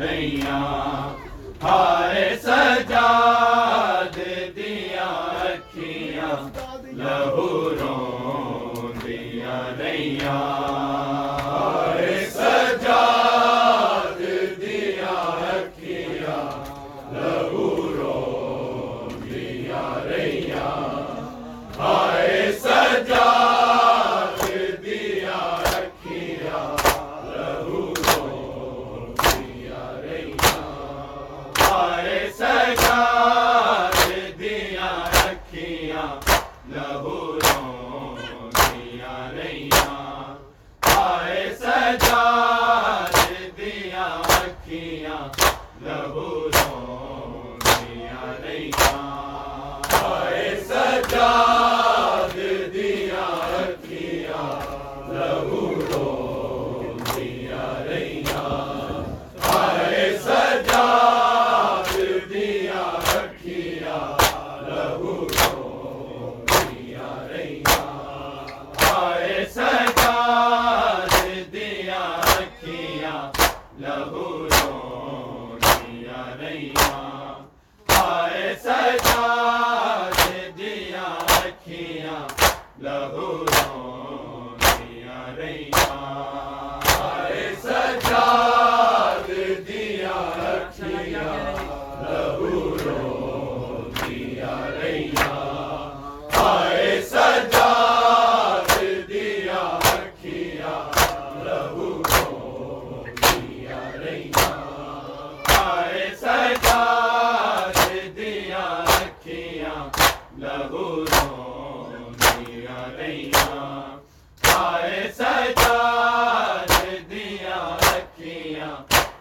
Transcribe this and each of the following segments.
ریا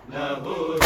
لہو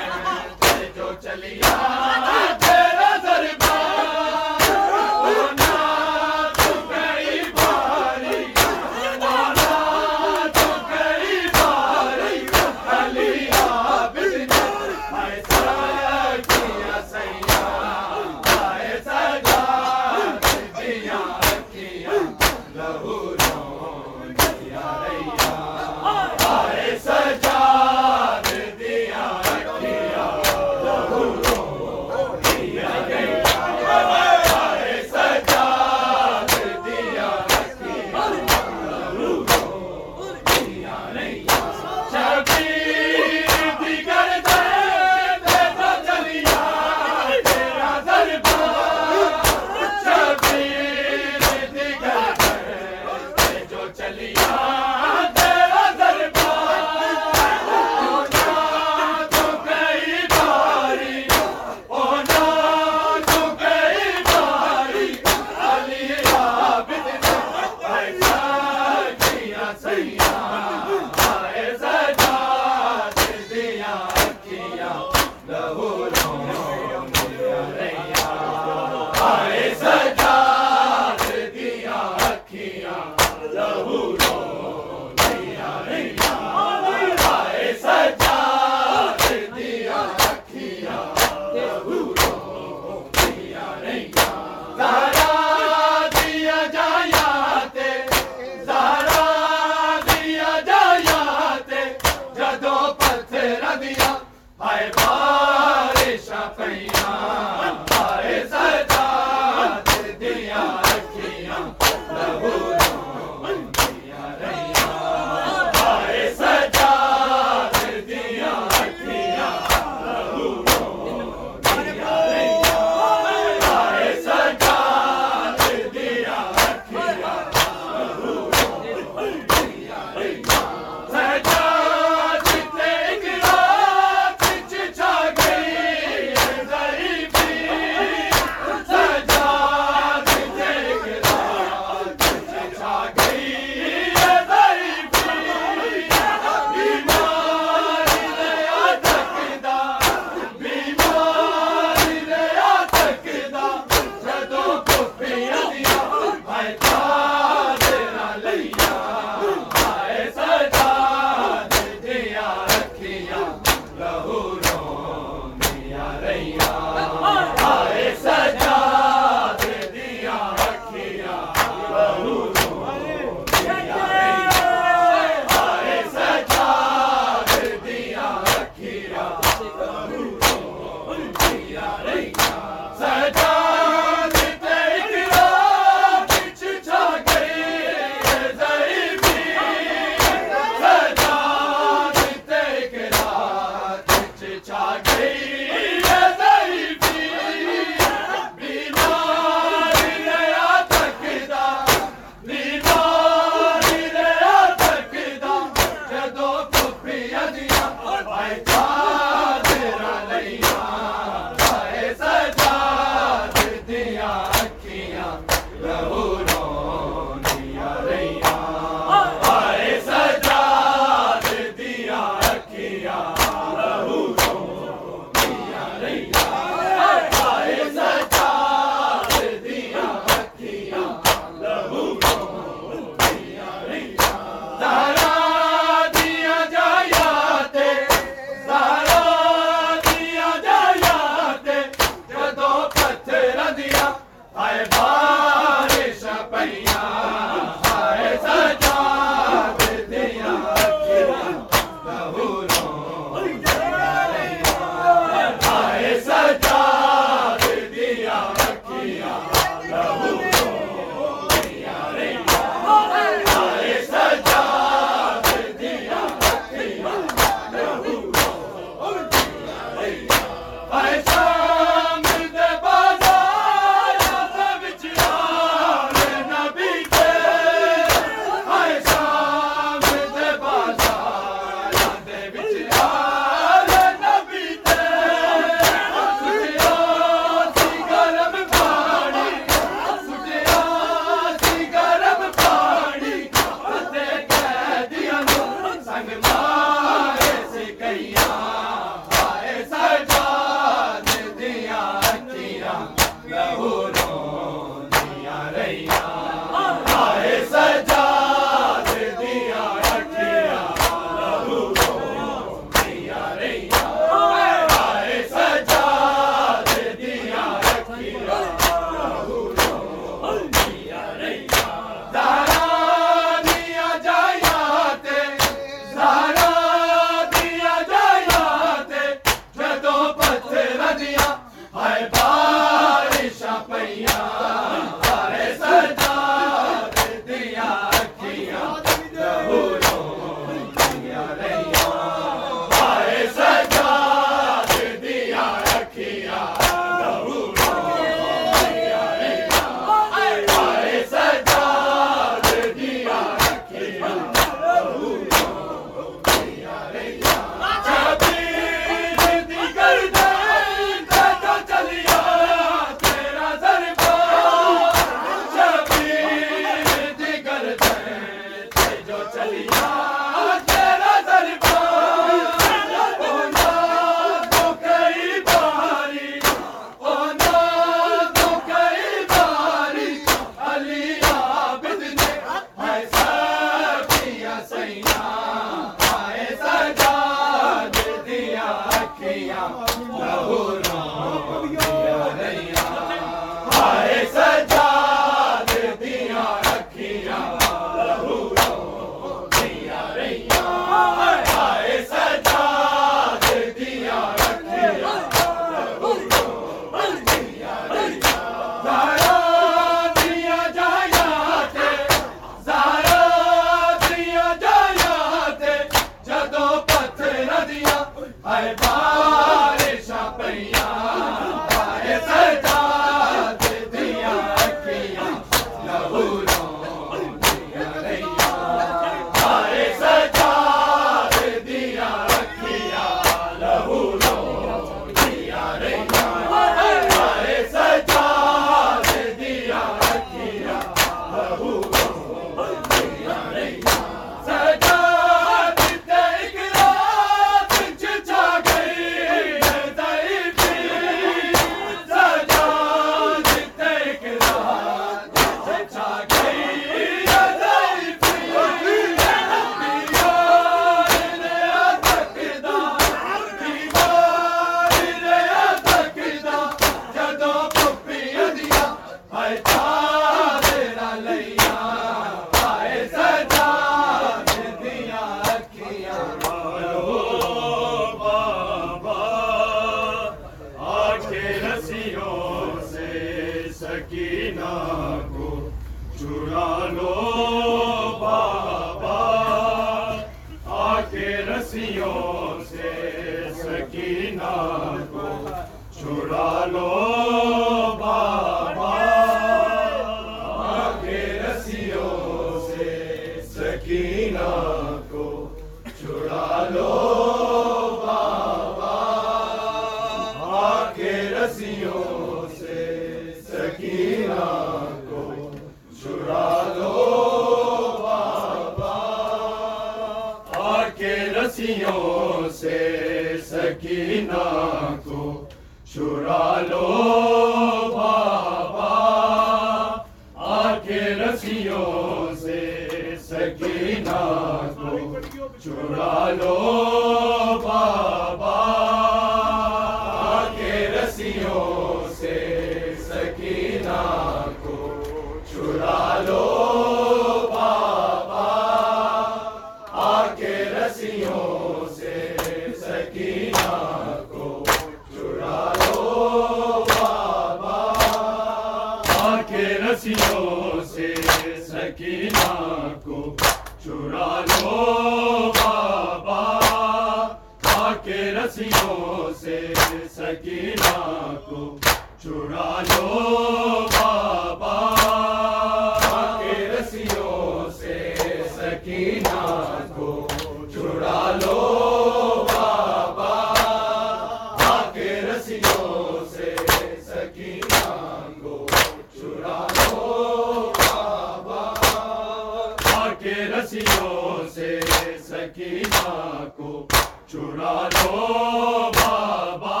کے رسیوں سے سکینہ کو چرا لو بابا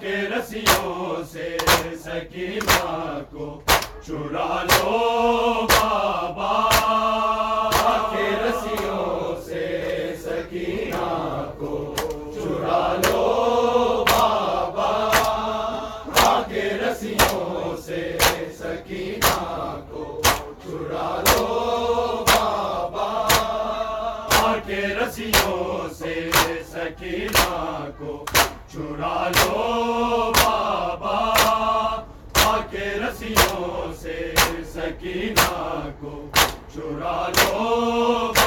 کے رسیوں سے سکینہ کو چرا لو بابا۔ چرا لو بابا کے رسیوں سے سکینہ کو چرا لو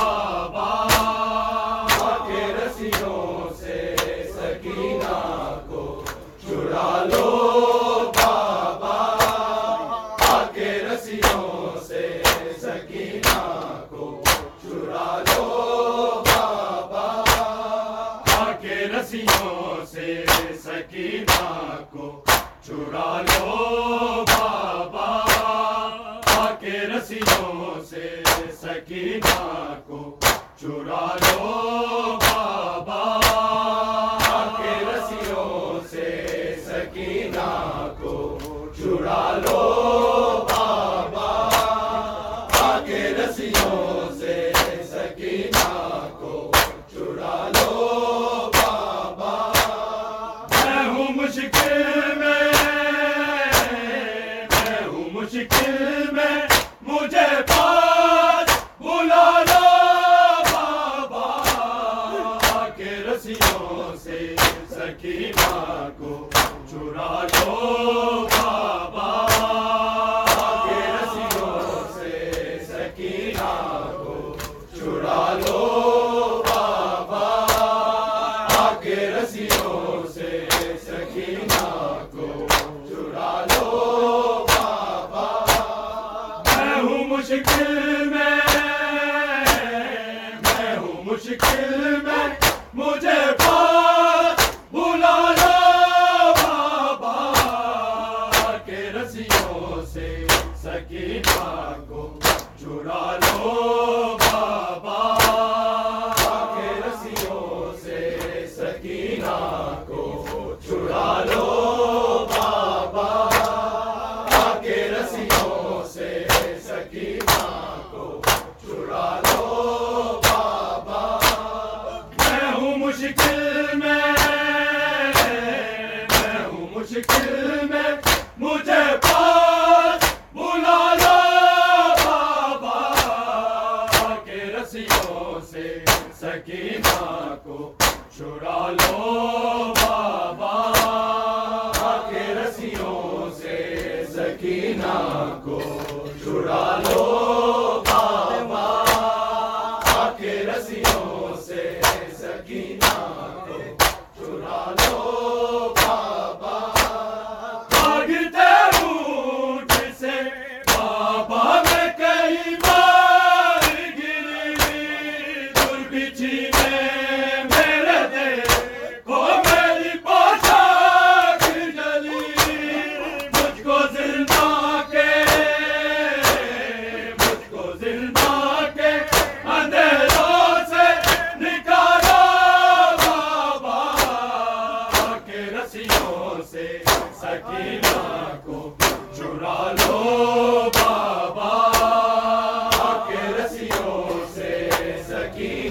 کی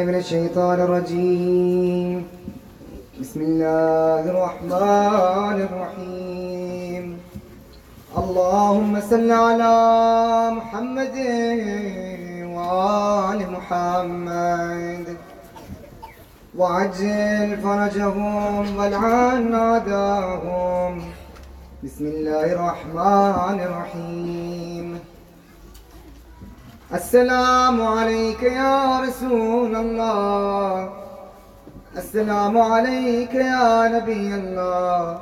بالله من الشيطان الرجيم. بسم الله الرحمن الرحيم. اللهم صل على محمد وآل محمد. وعجل فرجهم والعن عداهم. بسم الله الرحمن الرحيم. السلام عليك يا رسول الله. السلام عليك يا نبي الله.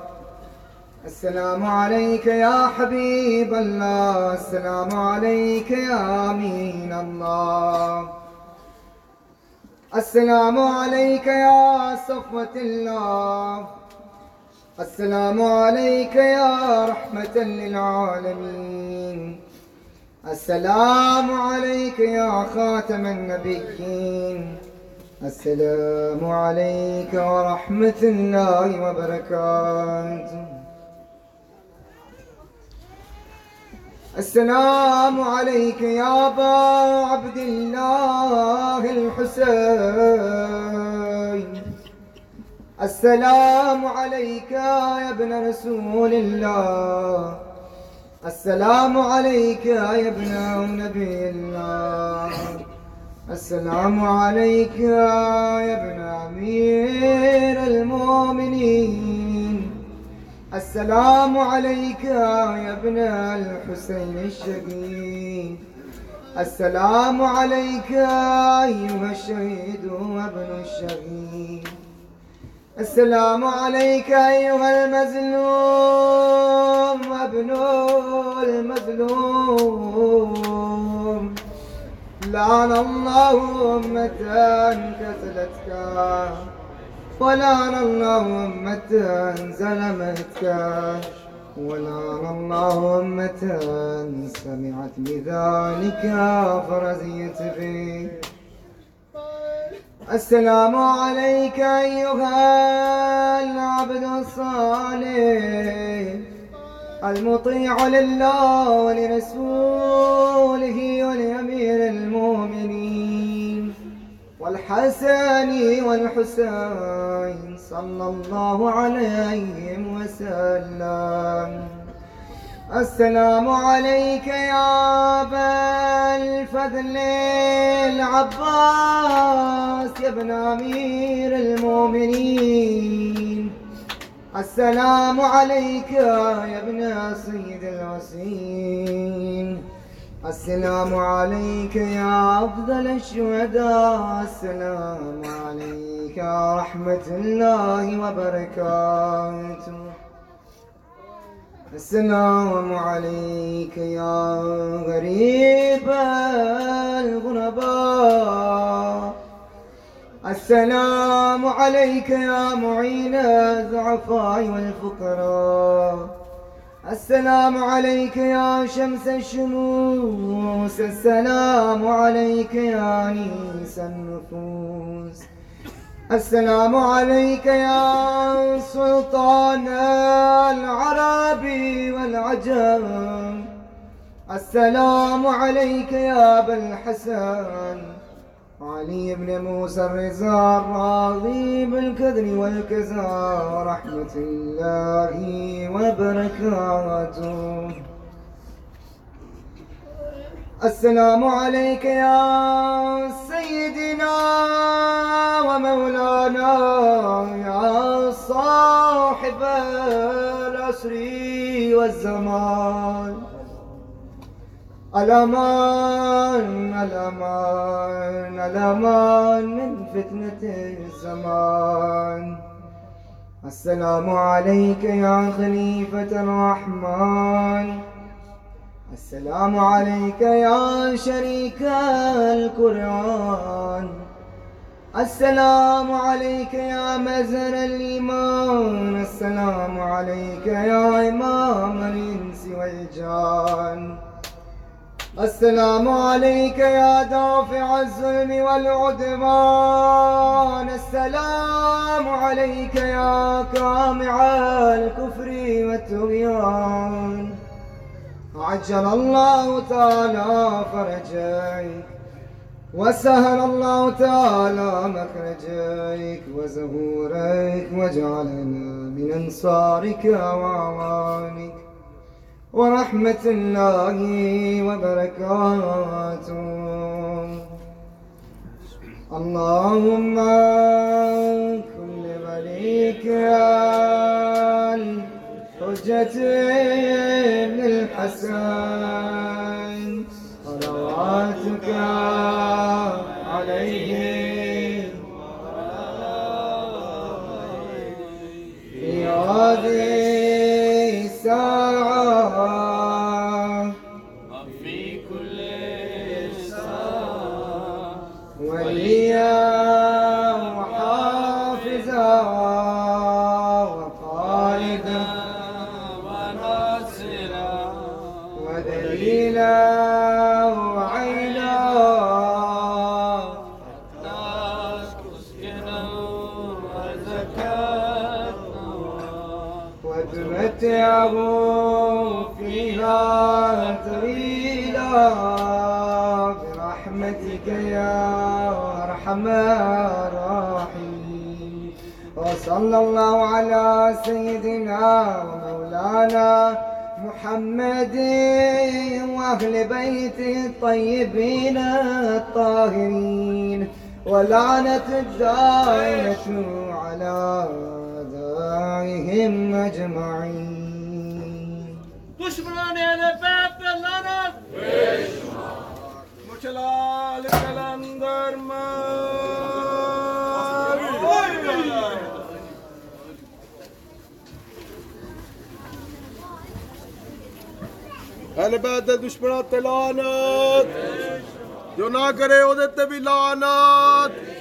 السلام عليك يا حبيب الله. السلام عليك يا أمين الله. السلام عليك يا صفوة الله. السلام عليك يا رحمة للعالمين. السلام عليك يا خاتم النبيين. السلام عليك ورحمة الله وبركاته. السلام عليك يا أبا عبد الله الحسين. السلام عليك يا ابن رسول الله. السلام عليك يا ابن نبي الله. السلام عليك يا ابن أمير المؤمنين. السلام عليك يا ابن الحسين الشهيد السلام عليك أيها الشهيد وابن الشهيد. السلام عليك أيها المظلوم، وابن المظلوم. لعن الله أمة قتلتك ولعن الله أمة ظلمتك. ولعن الله أمة سمعت بذلك فرزيت بك السلام عليك أيها العبد الصالح، المطيع لله ولرسوله ولأمير المؤمنين، والحسن والحسين صلى الله عليهم وسلم. السلام عليك يا أبا الفضل العباس يا ابن أمير المؤمنين. السلام عليك يا ابن سيد الوسيم. السلام عليك يا أفضل الشهداء. السلام عليك يا الله وبركاته. السلام عليك يا غريب الغرباء. السلام عليك يا معين الضعفاء والفقراء. السلام عليك يا شمس الشموس. السلام عليك يا أنيس النفوس. السلام عليك يا سلطان العرب والعجم. السلام عليك يا أبا الحسن. علي بن موسى الرضا الراضي بالكدر والكزا ورحمة الله وبركاته. السلام عليك يا سيدنا ومولانا يا صاحب العصر والزمان. الأمان الأمان الأمان من فتنة الزمان. السلام عليك يا خليفة الرحمن. السلام عليك يا شريك القرآن. السلام عليك يا مزر الإيمان. السلام عليك يا إمام الإنس والجان. السلام عليك يا دافع الظلم والعدوان. السلام عليك يا كامع الكفر والطغيان. عجل الله تعالى فرجك وسهل الله تعالى مخرجك وزهورك وجعلنا من أنصارك وأعوانك ورحمة الله وبركاته. اللهم كل وليك الحجة ابن الحسن صلواتك عليه في هذه الساعة ارحم الراحمين وصلى الله على سيدنا ومولانا محمد واهل بيته الطيبين الطاهرين. ولعنة الدائمة على أعدائهم أجمعين. دشمنان اهل بیت پہ چلال مچلال کلندر اہل بیت دے دشمناں تے لعنت جو نہ کرے او دے تے بھی لعنت